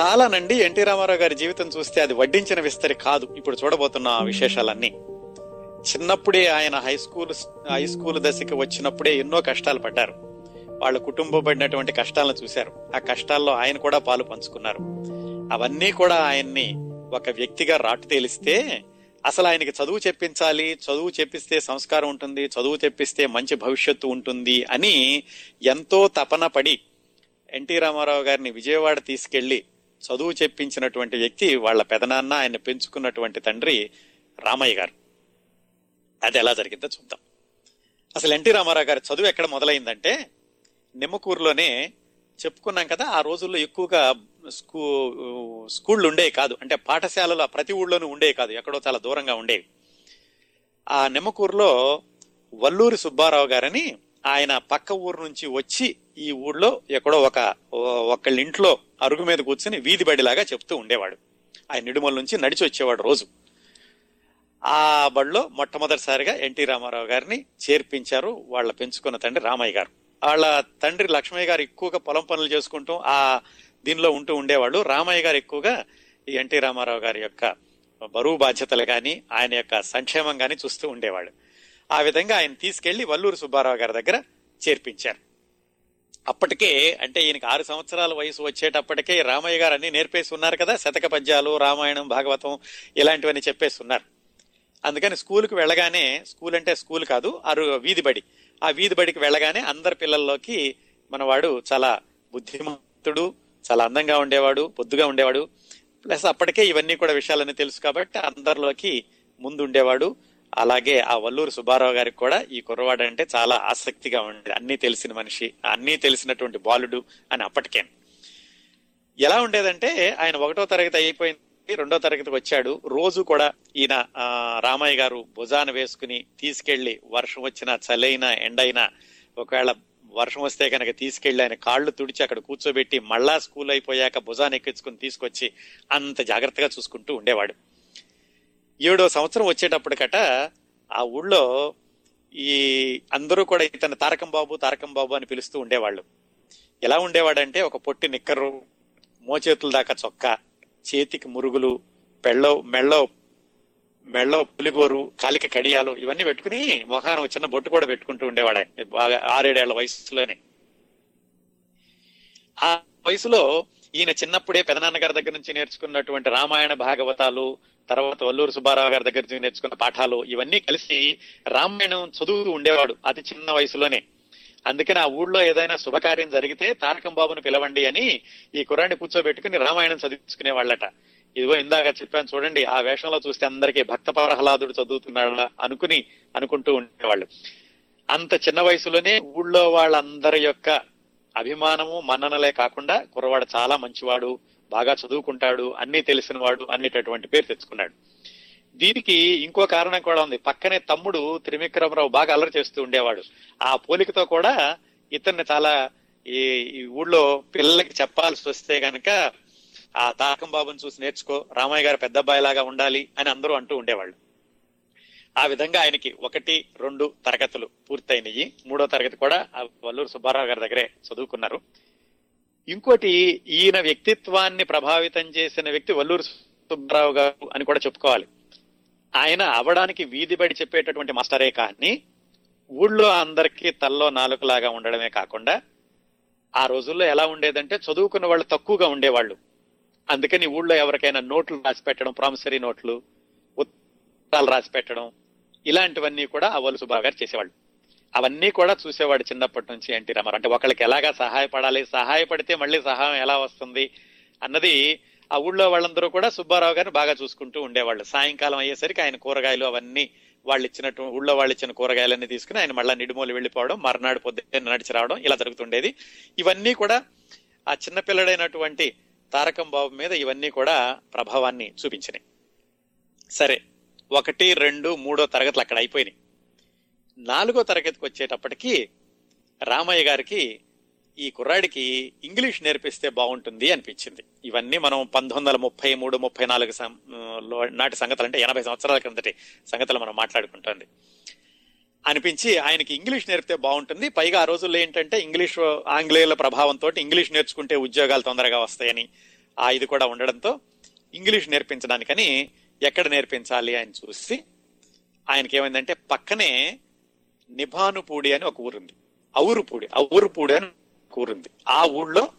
చాలానండి NT Ramarao గారి జీవితం చూస్తే అది వడ్డించిన విస్తరి కాదు. ఇప్పుడు చూడబోతున్న విశేషాలన్నీ. చిన్నప్పుడే ఆయన హై స్కూల్ హై స్కూల్ దశకి వచ్చినప్పుడే ఎన్నో కష్టాలు పడ్డారు. వాళ్ళ కుటుంబం పడినటువంటి కష్టాలను చూశారు. ఆ కష్టాల్లో ఆయన కూడా పాలు పంచుకున్నారు. అవన్నీ కూడా ఆయన్ని ఒక వ్యక్తిగా రాటు తేలిస్తే అసలు ఆయనకి చదువు చెప్పించాలి చదువు చెప్పిస్తే సంస్కారం ఉంటుంది చదువు చెప్పిస్తే మంచి భవిష్యత్తు ఉంటుంది అని ఎంతో తపన పడి ఎన్టీ రామారావు గారిని విజయవాడ తీసుకెళ్ళి చదువు చెప్పించినటువంటి వ్యక్తి వాళ్ళ పెదనాన్న ఆయన పెంచుకున్నటువంటి తండ్రి రామయ్య గారు. అది ఎలా జరిగిందో చూద్దాం. అసలు ఎన్టీ రామారావు గారి చదువు ఎక్కడ మొదలైందంటే నిమ్మకూరులోనే చెప్పుకున్నాం కదా ఆ రోజుల్లో ఎక్కువగా స్కూ స్కూళ్ళు ఉండేవి కాదు. అంటే పాఠశాలలు ప్రతి ఊళ్ళోనూ ఉండేవి కాదు ఎక్కడో చాలా దూరంగా ఉండేవి. ఆ నిమ్మకూరులో వల్లూరి సుబ్బారావు గారని ఆయన పక్క ఊరు నుంచి వచ్చి ఈ ఊళ్ళో ఎక్కడో ఒక ఒకళ్ళ ఇంట్లో అరుగు మీద కూర్చుని వీధి బడిలాగా చెప్తూ ఉండేవాడు. ఆయన నిడుమల నుంచి నడిచి వచ్చేవాడు రోజు. ఆ బడిలో మొట్టమొదటిసారిగా ఎన్టీ రామారావు గారిని చేర్పించారు వాళ్ళ పెంచుకున్న తండ్రి రామయ్య గారు. వాళ్ళ తండ్రి లక్ష్మయ్య గారు ఎక్కువగా పొలం పనులు చేసుకుంటూ ఆ దీనిలో ఉంటూ ఉండేవాళ్ళు. రామయ్య గారు ఎక్కువగా ఈ ఎన్టీ రామారావు గారి యొక్క బరువు బాధ్యతలు కానీ ఆయన యొక్క సంక్షేమం కానీ చూస్తూ ఉండేవాడు ఆ విధంగా ఆయన తీసుకెళ్ళి వల్లూరు సుబ్బారావు గారి దగ్గర చేర్పించారు. అప్పటికే అంటే ఈయనకి ఆరు సంవత్సరాల వయసు వచ్చేటప్పటికే రామయ్య గారు అన్ని నేర్పేసి ఉన్నారు కదా శతక పద్యాలు రామాయణం భాగవతం ఇలాంటివన్నీ చెప్పేసి ఉన్నారు. అందుకని స్కూల్కి వెళ్ళగానే స్కూల్ అంటే స్కూల్ కాదు అరు వీధి బడి ఆ వీధి బడికి వెళ్ళగానే అందరి పిల్లల్లోకి మనవాడు చాలా బుద్ధిమంతుడు చాలా అందంగా ఉండేవాడు పొద్దుగా ఉండేవాడు. ప్లస్ అప్పటికే ఇవన్నీ కూడా విషయాలన్నీ తెలుసు కాబట్టి అందరిలోకి ముందు ఉండేవాడు అలాగే ఆ వల్లూరు సుబ్బారావు గారికి కూడా ఈ కుర్రవాడు అంటే చాలా ఆసక్తిగా ఉండేది. అన్నీ తెలిసిన మనిషి అన్నీ తెలిసినటువంటి బాలుడు అని అప్పటికే. ఎలా ఉండేదంటే ఆయన ఒకటో తరగతి అయిపోయింది రెండో తరగతికి వచ్చాడు. రోజు కూడా ఈయన రామయ్య గారు భుజాన వేసుకుని తీసుకెళ్ళి వర్షం వచ్చినా చలైనా ఎండైనా ఒకవేళ వర్షం వస్తే కనుక తీసుకెళ్ళి ఆయన కాళ్ళు తుడిచి అక్కడ కూర్చోబెట్టి మళ్ళా స్కూల్ అయిపోయాక భుజాన్ని ఎక్కించుకుని తీసుకొచ్చి అంత జాగ్రత్తగా చూసుకుంటూ ఉండేవాడు. ఏడో సంవత్సరం వచ్చేటప్పటికట ఆ ఊళ్ళో ఈ అందరూ కూడా ఇతను తారకం బాబు తారకం బాబు అని పిలుస్తూ ఉండేవాళ్ళు. ఎలా ఉండేవాడంటే ఒక పొట్టి నిక్కరు మోచేతుల దాకా చొక్కా చేతికి మురుగులు పెళ్ళో మెళ్ళో మెళ్ళో పులిగోరు కాలిక కడియాలు ఇవన్నీ పెట్టుకుని మొహాన చిన్న బొట్టు కూడా పెట్టుకుంటూ ఉండేవాడు. బాగా ఆరేడేళ్ళ వయసులోనే. ఆ వయసులో ఈయన చిన్నప్పుడే పెదనాన్నగారి దగ్గర నుంచి నేర్చుకున్నటువంటి రామాయణ భాగవతాలు తర్వాత వల్లూరు సుబ్బారావు గారి దగ్గర నుంచి నేర్చుకున్న పాఠాలు ఇవన్నీ కలిసి రామాయణం చదువుతూ ఉండేవాడు అతి చిన్న వయసులోనే. అందుకని ఆ ఊళ్ళో ఏదైనా శుభకార్యం జరిగితే తారకం బాబును పిలవండి అని ఈ కుర్రాన్ని కూర్చోబెట్టుకుని రామాయణం చదివించుకునే వాళ్ళట ఇదిగో ఇందాక చెప్పాను చూడండి ఆ వేషంలో చూస్తే అందరికీ భక్త ప్రహ్లాదుడు చదువుతున్నాడా అనుకుని అనుకుంటూ ఉండేవాళ్ళు. అంత చిన్న వయసులోనే ఊళ్ళో వాళ్ళందరి యొక్క అభిమానము మన్ననలే కాకుండా కుర్రవాడు చాలా మంచివాడు బాగా చదువుకుంటాడు అన్ని తెలిసిన వాడు అనేటటువంటి పేరు తెచ్చుకున్నాడు. దీనికి ఇంకో కారణం కూడా ఉంది. పక్కనే తమ్ముడు త్రివిక్రమరావు బాగా అల్లరి చేస్తూ ఉండేవాడు. ఆ పోలికతో కూడా ఇతన్ని చాలా ఈ ఊళ్ళో పిల్లలకి చెప్పాల్సి వస్తే గనక ఆ తాకం బాబుని చూసి నేర్చుకో రామయ్య గారు పెద్ద అబ్బాయిలాగా ఉండాలి అని అందరూ అంటూ ఉండేవాళ్ళు. ఆ విధంగా ఆయనకి ఒకటి రెండు తరగతులు పూర్తయినాయి. మూడో తరగతి కూడా వల్లూరు సుబ్బారావు గారి దగ్గరే చదువుకున్నారు. ఇంకోటి ఈయన వ్యక్తిత్వాన్ని ప్రభావితం చేసిన వ్యక్తి వల్లూరు సుబ్బారావు గారు అని కూడా చెప్పుకోవాలి. ఆయన అవడానికి వీధి బడి చెప్పేటటువంటి మాస్టరే కానీ ఊళ్ళో అందరికీ తల్లో నాలుకలాగా ఉండడమే కాకుండా ఆ రోజుల్లో ఎలా ఉండేదంటే చదువుకున్న వాళ్ళు తక్కువగా ఉండేవాళ్ళు. అందుకని ఊళ్ళో ఎవరికైనా నోట్లు రాసి పెట్టడం ప్రామిసరీ నోట్లు ఉత్తరాలు రాసి పెట్టడం ఇలాంటివన్నీ కూడా అవలు సుబ్బా గారు చేసేవాళ్ళు. అవన్నీ కూడా చూసేవాడు చిన్నప్పటి నుంచి ఎన్టీ రామారావు. అంటే ఒకళ్ళకి ఎలాగా సహాయపడాలి సహాయపడితే మళ్ళీ సహాయం ఎలా వస్తుంది అన్నది ఆ ఊళ్ళో వాళ్ళందరూ కూడా సుబ్బారావు గారిని బాగా చూసుకుంటూ ఉండేవాళ్ళు. సాయంకాలం అయ్యేసరికి ఆయన కూరగాయలు అవన్నీ వాళ్ళు ఇచ్చినట్టు ఊళ్ళో వాళ్ళు ఇచ్చిన కూరగాయలన్నీ తీసుకుని ఆయన మళ్ళీ నిడుమూలు వెళ్ళిపోవడం మర్నాడు పొద్దున్న నడిచి రావడం ఇలా జరుగుతుండేది. ఇవన్నీ కూడా ఆ చిన్నపిల్లడైనటువంటి తారకం బాబు మీద ఇవన్నీ కూడా ప్రభావాన్ని చూపించినాయి. సరే ఒకటి రెండు మూడో తరగతులు అక్కడ అయిపోయినాయి. నాలుగో తరగతికి వచ్చేటప్పటికి రామయ్య గారికి ఈ కుర్రాడికి ఇంగ్లీష్ నేర్పిస్తే బాగుంటుంది అనిపించింది. ఇవన్నీ మనం పంతొమ్మిది వందల ముప్పై మూడు ముప్పై నాలుగు నాటి సంగతులు అంటే ఎనభై సంవత్సరాల క్రిందటి సంగతులు మనం మాట్లాడుకుంటుంది. అనిపించి ఆయనకి ఇంగ్లీష్ నేర్పితే బాగుంటుంది. పైగా ఆ రోజుల్లో ఏంటంటే ఇంగ్లీష్ ఆంగ్లేయుల ప్రభావంతో ఇంగ్లీష్ నేర్చుకుంటే ఉద్యోగాలు తొందరగా వస్తాయని ఆ ఇది కూడా ఉండడంతో ఇంగ్లీష్ నేర్పించడానికని ఎక్కడ నేర్పించాలి అని చూసి ఆయనకి ఏమైందంటే పక్కనే నిభానుపూడి అని ఒక ఊరుంది. ఔరుపూడి ఔరుపూడి అని ఒక ఊరుంది. ఆ ఊళ్ళో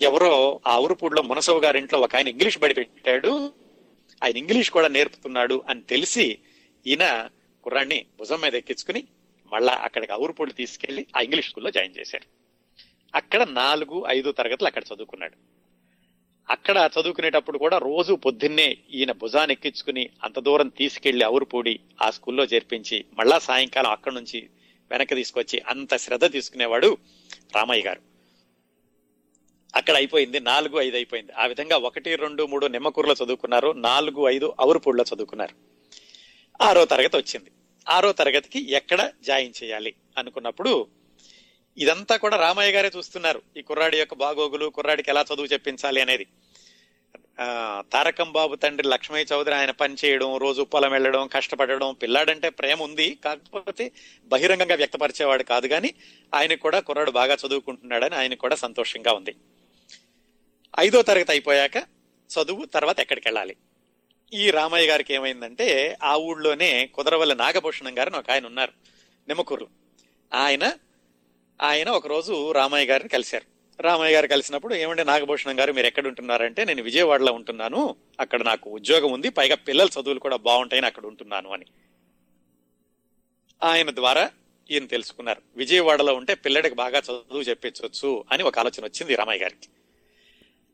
ఎవరో ఆ ఔరుపూడిలో మునసవు గారింట్లో ఒక ఆయన ఇంగ్లీష్ బడి పెట్టాడు. ఆయన ఇంగ్లీష్ కూడా నేర్పుతున్నాడు అని తెలిసి ఈయన కుర్రాన్ని భుజం మీద ఎక్కించుకుని మళ్ళా అక్కడికి ఔరుపూడి తీసుకెళ్ళి ఆ ఇంగ్లీష్ స్కూల్లో జాయిన్ చేశారు. అక్కడ నాలుగు ఐదు తరగతులు అక్కడ చదువుకున్నాడు. అక్కడ చదువుకునేటప్పుడు కూడా రోజు పొద్దున్నే ఈయన భుజాన్ని ఎక్కించుకుని అంత దూరం తీసుకెళ్ళి అవురుపూడి ఆ స్కూల్లో చేర్పించి మళ్ళా సాయంకాలం అక్కడి నుంచి వెనక్కి తీసుకొచ్చి అంత శ్రద్ధ తీసుకునేవాడు రామయ్య గారు. అక్కడ అయిపోయింది నాలుగు ఐదు అయిపోయింది. ఆ విధంగా ఒకటి రెండు మూడు నిమ్మకూరులో చదువుకున్నారు నాలుగు ఐదు అవురుపూడిలో చదువుకున్నారు. ఆరో తరగతి వచ్చింది. ఆరో తరగతికి ఎక్కడ జాయిన్ చేయాలి అనుకున్నప్పుడు ఇదంతా కూడా రామయ్య గారే చూస్తున్నారు. ఈ కుర్రాడి యొక్క బాగోగులు కుర్రాడికి ఎలా చదువు చెప్పించాలి అనేది. తారకం బాబు తండ్రి లక్ష్మయ్య చౌదరి ఆయన పని చేయడం రోజు పొలం వెళ్ళడం కష్టపడడం పిల్లాడంటే ప్రేమ ఉంది. కాకపోతే బహిరంగంగా వ్యక్తపరిచేవాడు కాదు కానీ ఆయనకు కూడా కుర్రాడు బాగా చదువుకుంటున్నాడని ఆయన కూడా సంతోషంగా ఉంది. ఐదో తరగతి అయిపోయాక చదువు తర్వాత ఎక్కడికి వెళ్ళాలి? ఈ రామయ్య గారికి ఏమైందంటే ఆ ఊళ్ళోనే కుదరవల్లి నాగభూషణం గారు ఒక ఆయన ఉన్నారు. నిమ్మకూరు ఆయన ఆయన ఒకరోజు రామయ్య గారిని కలిశారు. రామయ్య గారు కలిసినప్పుడు ఏమంటే నాగభూషణం గారు మీరు ఎక్కడ ఉంటున్నారంటే నేను విజయవాడలో ఉంటున్నాను అక్కడ నాకు ఉద్యోగం ఉంది పైగా పిల్లల చదువులు కూడా బాగుంటాయని అక్కడ ఉంటున్నాను అని. ఆయన ద్వారా ఈయన తెలుసుకున్నారు విజయవాడలో ఉంటే పిల్లడికి బాగా చదువు చెప్పించవచ్చు అని ఒక ఆలోచన వచ్చింది రామయ్య గారికి.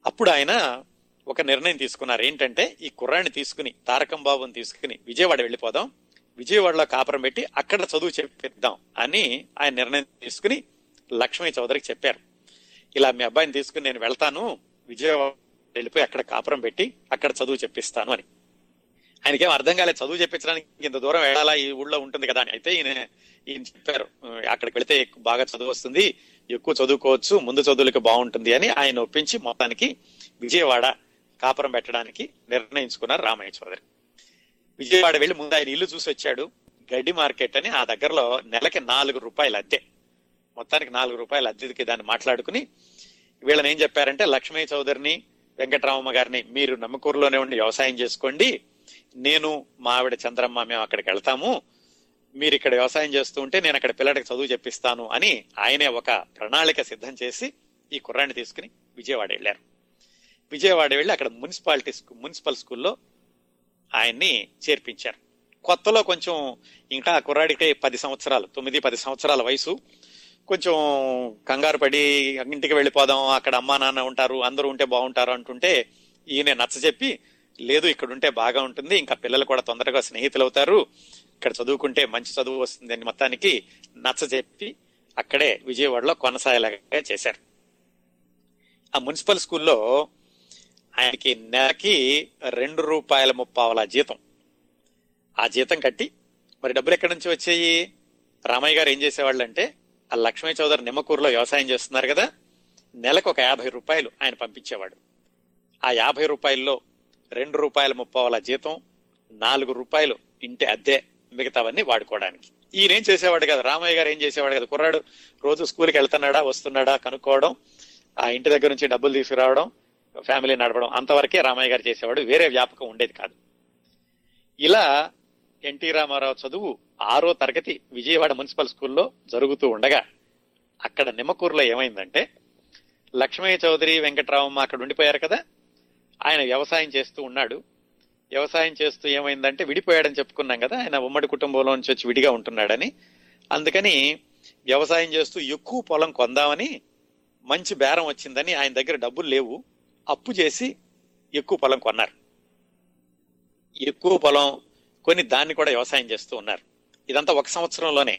అప్పుడు ఆయన ఒక నిర్ణయం తీసుకున్నారు ఏంటంటే ఈ కుర్రాన్ని తీసుకుని తారకం బాబుని తీసుకుని విజయవాడ వెళ్ళిపోదాం విజయవాడలో కాపురం పెట్టి అక్కడ చదువు చెప్పిద్దాం అని ఆయన నిర్ణయం తీసుకుని లక్ష్మీ చౌదరికి చెప్పారు. ఇలా మీ అబ్బాయిని తీసుకుని నేను వెళ్తాను విజయవాడ వెళ్ళిపోయి అక్కడ కాపురం పెట్టి అక్కడ చదువు చెప్పిస్తాను అని. ఆయనకేం అర్థం కాలేదు చదువు చెప్పించడానికి ఇంత దూరం వెళ్ళాలా ఈ ఊళ్ళో ఉంటుంది కదా అని. అయితే ఈయన ఈయన చెప్పారు అక్కడికి వెళితే ఎక్కువ బాగా చదువు వస్తుంది ఎక్కువ చదువుకోవచ్చు ముందు చదువులకు బాగుంటుంది అని ఆయన ఒప్పించి మొత్తానికి విజయవాడ కాపురం పెట్టడానికి నిర్ణయించుకున్నారు రామయ్య చౌదరి. విజయవాడ వెళ్ళి ముందు ఆయన ఇల్లు చూసి వచ్చాడు గడ్డి మార్కెట్ అని ఆ దగ్గరలో నెలకి నాలుగు రూపాయలు అద్దె. మొత్తానికి నాలుగు రూపాయల అద్దెకి దాన్ని మాట్లాడుకుని వీళ్ళని ఏం చెప్పారంటే లక్ష్మీ చౌదరిని వెంకటరామమ్మ గారిని మీరు నమ్మకూరులోనే ఉండి వ్యవసాయం చేసుకోండి. నేను మా ఆవిడ చంద్రమ్మ మేము అక్కడికి వెళ్తాము. మీరు ఇక్కడ వ్యవసాయం చేస్తూ ఉంటే నేను అక్కడ పిల్లడికి చదువు చెప్పిస్తాను అని ఆయనే ఒక ప్రణాళిక సిద్ధం చేసి ఈ కుర్రాన్ని తీసుకుని విజయవాడ వెళ్ళారు. విజయవాడ వెళ్ళి అక్కడ మున్సిపాలిటీ మున్సిపల్ స్కూల్లో ఆయన్ని చేర్పించారు. కొత్తలో కొంచెం ఇంకా కుర్రాడికి పది సంవత్సరాలు తొమ్మిది పది సంవత్సరాల వయసు. కొంచెం కంగారు పడి ఇంటికి వెళ్ళిపోదాం అక్కడ అమ్మా నాన్న ఉంటారు అందరూ ఉంటే బాగుంటారు అంటుంటే ఈయన నచ్చ చెప్పి లేదు ఇక్కడ ఉంటే బాగా ఉంటుంది ఇంకా పిల్లలు కూడా తొందరగా స్నేహితులు అవుతారు ఇక్కడ చదువుకుంటే మంచి చదువు వస్తుంది అని మొత్తానికి నచ్చ చెప్పి అక్కడే విజయవాడలో కొనసాగలాగా చేశారు. ఆ మున్సిపల్ స్కూల్లో ఆయనకి నెలకి రెండు రూపాయల ముప్పావల జీతం. ఆ జీతం కట్టి మరి డబ్బులు ఎక్కడి నుంచి వచ్చాయి? రామయ్య గారు ఏం చేసేవాళ్ళు అంటే ఆ లక్ష్మీ చౌదరి నిమ్మకూరులో వ్యవసాయం చేస్తున్నారు కదా నెలకు ఒక యాభై రూపాయలు ఆయన పంపించేవాడు. ఆ యాభై రూపాయల్లో రెండు రూపాయల ముప్పావల జీతం నాలుగు రూపాయలు ఇంటి అద్దె మిగతావన్నీ వాడుకోవడానికి. ఈయన ఏం చేసేవాడు కదా రామయ్య గారు ఏం చేసేవాడు కదా కుర్రాడు రోజు స్కూల్కి వెళ్తున్నాడా వస్తున్నాడా కనుక్కోవడం ఆ ఇంటి దగ్గర నుంచి డబ్బులు తీసుకురావడం ఫ్యామిలీ నడపడం అంతవరకే రామయ్య గారు చేసేవాడు వేరే వ్యాపకం ఉండేది కాదు. ఇలా ఎన్టీ రామారావు చదువు ఆరో తరగతి విజయవాడ మున్సిపల్ స్కూల్లో జరుగుతూ ఉండగా అక్కడ నిమ్మకూరులో ఏమైందంటే లక్ష్మయ్య చౌదరి వెంకట్రామమ్మ అక్కడ ఉండిపోయారు కదా ఆయన వ్యవసాయం చేస్తూ ఉన్నాడు. వ్యవసాయం చేస్తూ ఏమైందంటే విడిపోయాడని చెప్పుకున్నాం కదా ఆయన ఉమ్మడి కుటుంబంలో నుంచి వచ్చి విడిగా ఉంటున్నాడని. అందుకని వ్యవసాయం చేస్తూ ఎక్కువ పొలం కొందామని మంచి బేరం వచ్చిందని ఆయన దగ్గర డబ్బులు లేవు. అప్పు చేసి ఎక్కువ పొలం కొన్నారు. ఎక్కువ పొలం కొని దాన్ని కూడా వ్యవసాయం చేస్తూ ఉన్నారు. ఇదంతా ఒక సంవత్సరంలోనే.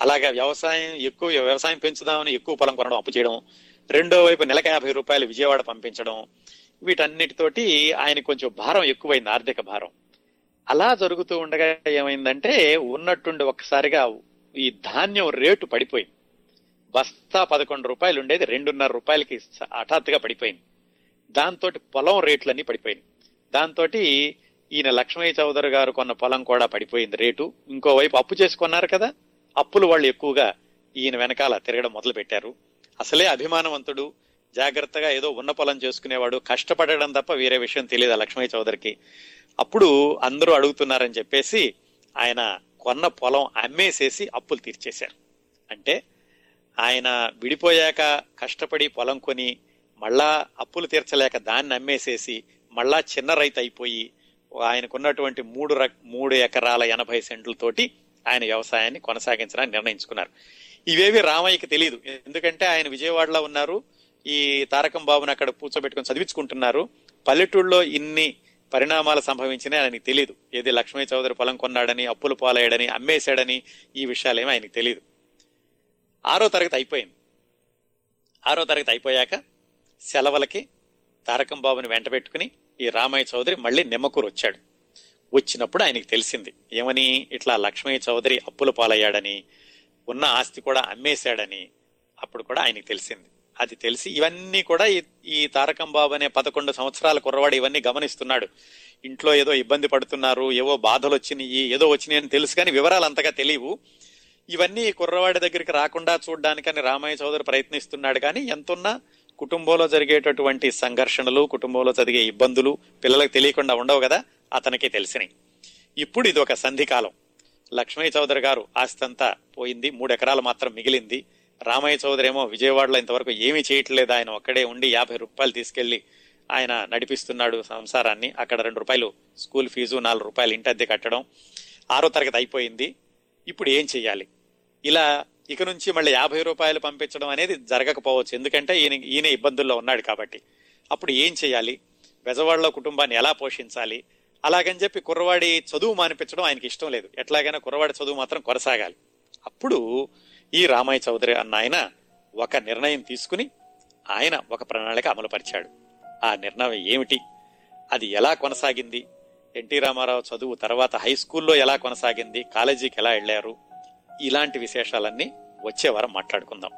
అలాగా వ్యవసాయం ఎక్కువ వ్యవసాయం పెంచుదామని ఎక్కువ పొలం కొనడం అప్పు చేయడం రెండో వైపు నెలకు యాభై రూపాయలు విజయవాడ పంపించడం వీటన్నిటితోటి ఆయన కొంచెం భారం ఎక్కువైంది ఆర్థిక భారం. అలా జరుగుతూ ఉండగా ఏమైందంటే ఉన్నట్టుండి ఒక్కసారిగా ఈ ధాన్యం రేటు పడిపోయింది. బస్తా పదకొండు రూపాయలు ఉండేది రెండున్నర రూపాయలకి హఠాత్తుగా పడిపోయింది. దాంతో పొలం రేట్లన్నీ పడిపోయింది దాంతో ఈయన లక్ష్మయ్య చౌదరి గారు కొన్న పొలం కూడా పడిపోయింది రేటు. ఇంకోవైపు అప్పు చేసుకున్నారు కదా అప్పులు వాళ్ళు ఎక్కువగా ఈయన వెనకాల తిరగడం మొదలు పెట్టారు అసలే అభిమానవంతుడు జాగ్రత్తగా ఏదో ఉన్న పొలం చేసుకునేవాడు కష్టపడడం తప్ప వేరే విషయం తెలియదు లక్ష్మయ్య చౌదరికి. అప్పుడు అందరూ అడుగుతున్నారని చెప్పేసి ఆయన కొన్న పొలం అమ్మేసేసి అప్పులు తీర్చేశారు. అంటే ఆయన విడిపోయాక కష్టపడి పొలం కొని మళ్ళా అప్పులు తీర్చలేక దాన్ని అమ్మేసేసి మళ్ళా చిన్న రైతు అయిపోయి ఆయనకున్నటువంటి మూడు రక్- మూడు ఎకరాల ఎనభై సెంట్లతోటి ఆయన వ్యవసాయాన్ని కొనసాగించడానికి నిర్ణయించుకున్నారు. ఇవేవి రామయ్యకి తెలియదు ఎందుకంటే ఆయన విజయవాడలో ఉన్నారు. ఈ తారకం బాబుని అక్కడ కూర్చోబెట్టుకుని చదివించుకుంటున్నారు. పల్లెటూళ్ళలో ఇన్ని పరిణామాలు సంభవించినాయి ఆయనకి తెలియదు ఏది లక్ష్మీ చౌదరి పొలం కొన్నాడని అప్పులు పాలయ్యాడని అమ్మేశాడని ఈ విషయాలేమీ ఆయనకి తెలియదు ఆరో తరగతి అయిపోయింది. ఆరో తరగతి అయిపోయాక సెలవులకి తారకం బాబుని వెంట పెట్టుకుని ఈ రామయ్య చౌదరి మళ్ళీ నిమ్మకూరు వచ్చాడు. వచ్చినప్పుడు ఆయనకి తెలిసింది ఏమని ఇట్లా లక్ష్మయ్య చౌదరి అప్పుల పాలయ్యాడని ఉన్న ఆస్తి కూడా అమ్మేశాడని అప్పుడు కూడా ఆయనకి తెలిసింది. అది తెలిసి ఇవన్నీ కూడా ఈ- తారకం బాబు అనే పదకొండు సంవత్సరాల కుర్రవాడు ఇవన్నీ గమనిస్తున్నాడు. ఇంట్లో ఏదో ఇబ్బంది పడుతున్నారు ఏవో బాధలు వచ్చినాయి ఏదో వచ్చినాయని తెలుసు కానీ వివరాలు అంతగా తెలియవు. ఇవన్నీ కుర్రవాడి దగ్గరికి రాకుండా చూడడానికని రామయ్య చౌదరి ప్రయత్నిస్తున్నాడు కానీ ఎంతున్నా కుటుంబంలో జరిగేటటువంటి సంఘర్షణలు కుటుంబంలో జరిగే ఇబ్బందులు పిల్లలకు తెలియకుండా ఉండవు కదా అతనికి తెలిసినాయి. ఇప్పుడు ఇది ఒక సంధికాలం లక్ష్మయ్య చౌదరి గారు ఆస్తి అంతా పోయింది మూడు ఎకరాలు మాత్రం మిగిలింది. రామయ్య చౌదరి ఏమో విజయవాడలో ఇంతవరకు ఏమీ చేయట్లేదు ఆయన ఒక్కడే ఉండి యాభై రూపాయలు తీసుకెళ్ళి ఆయన నడిపిస్తున్నాడు సంసారాన్ని. అక్కడ రెండు రూపాయలు స్కూల్ ఫీజు నాలుగు రూపాయలు ఇంటి అద్దె కట్టడం. ఆరో తరగతి అయిపోయింది. ఇప్పుడు ఏం చెయ్యాలి? ఇలా ఇక నుంచి మళ్ళీ యాభై రూపాయలు పంపించడం అనేది జరగకపోవచ్చు. ఎందుకంటే ఈయన ఈయన ఇబ్బందుల్లో ఉన్నాడు కాబట్టి. అప్పుడు ఏం చేయాలి? బెజవాడలో కుటుంబాన్ని ఎలా పోషించాలి? అలాగని చెప్పి కుర్రవాడి చదువు మానిపించడం ఆయనకి ఇష్టం లేదు. ఎట్లాగైనా కుర్రవాడి చదువు మాత్రం కొనసాగాలి. అప్పుడు ఈ రామయ్య చౌదరి అన్న ఆయన ఒక నిర్ణయం తీసుకుని ఆయన ఒక ప్రణాళిక అమలుపరిచాడు. ఆ నిర్ణయం ఏమిటి? అది ఎలా కొనసాగింది? ఎన్టీ రామారావు చదువు తర్వాత హై స్కూల్లో ఎలా కొనసాగింది? కాలేజీకి ఎలా వెళ్ళారు? ఇలాంటి విశేషాలన్నీ వచ్చే వారం మాట్లాడుకుందాం.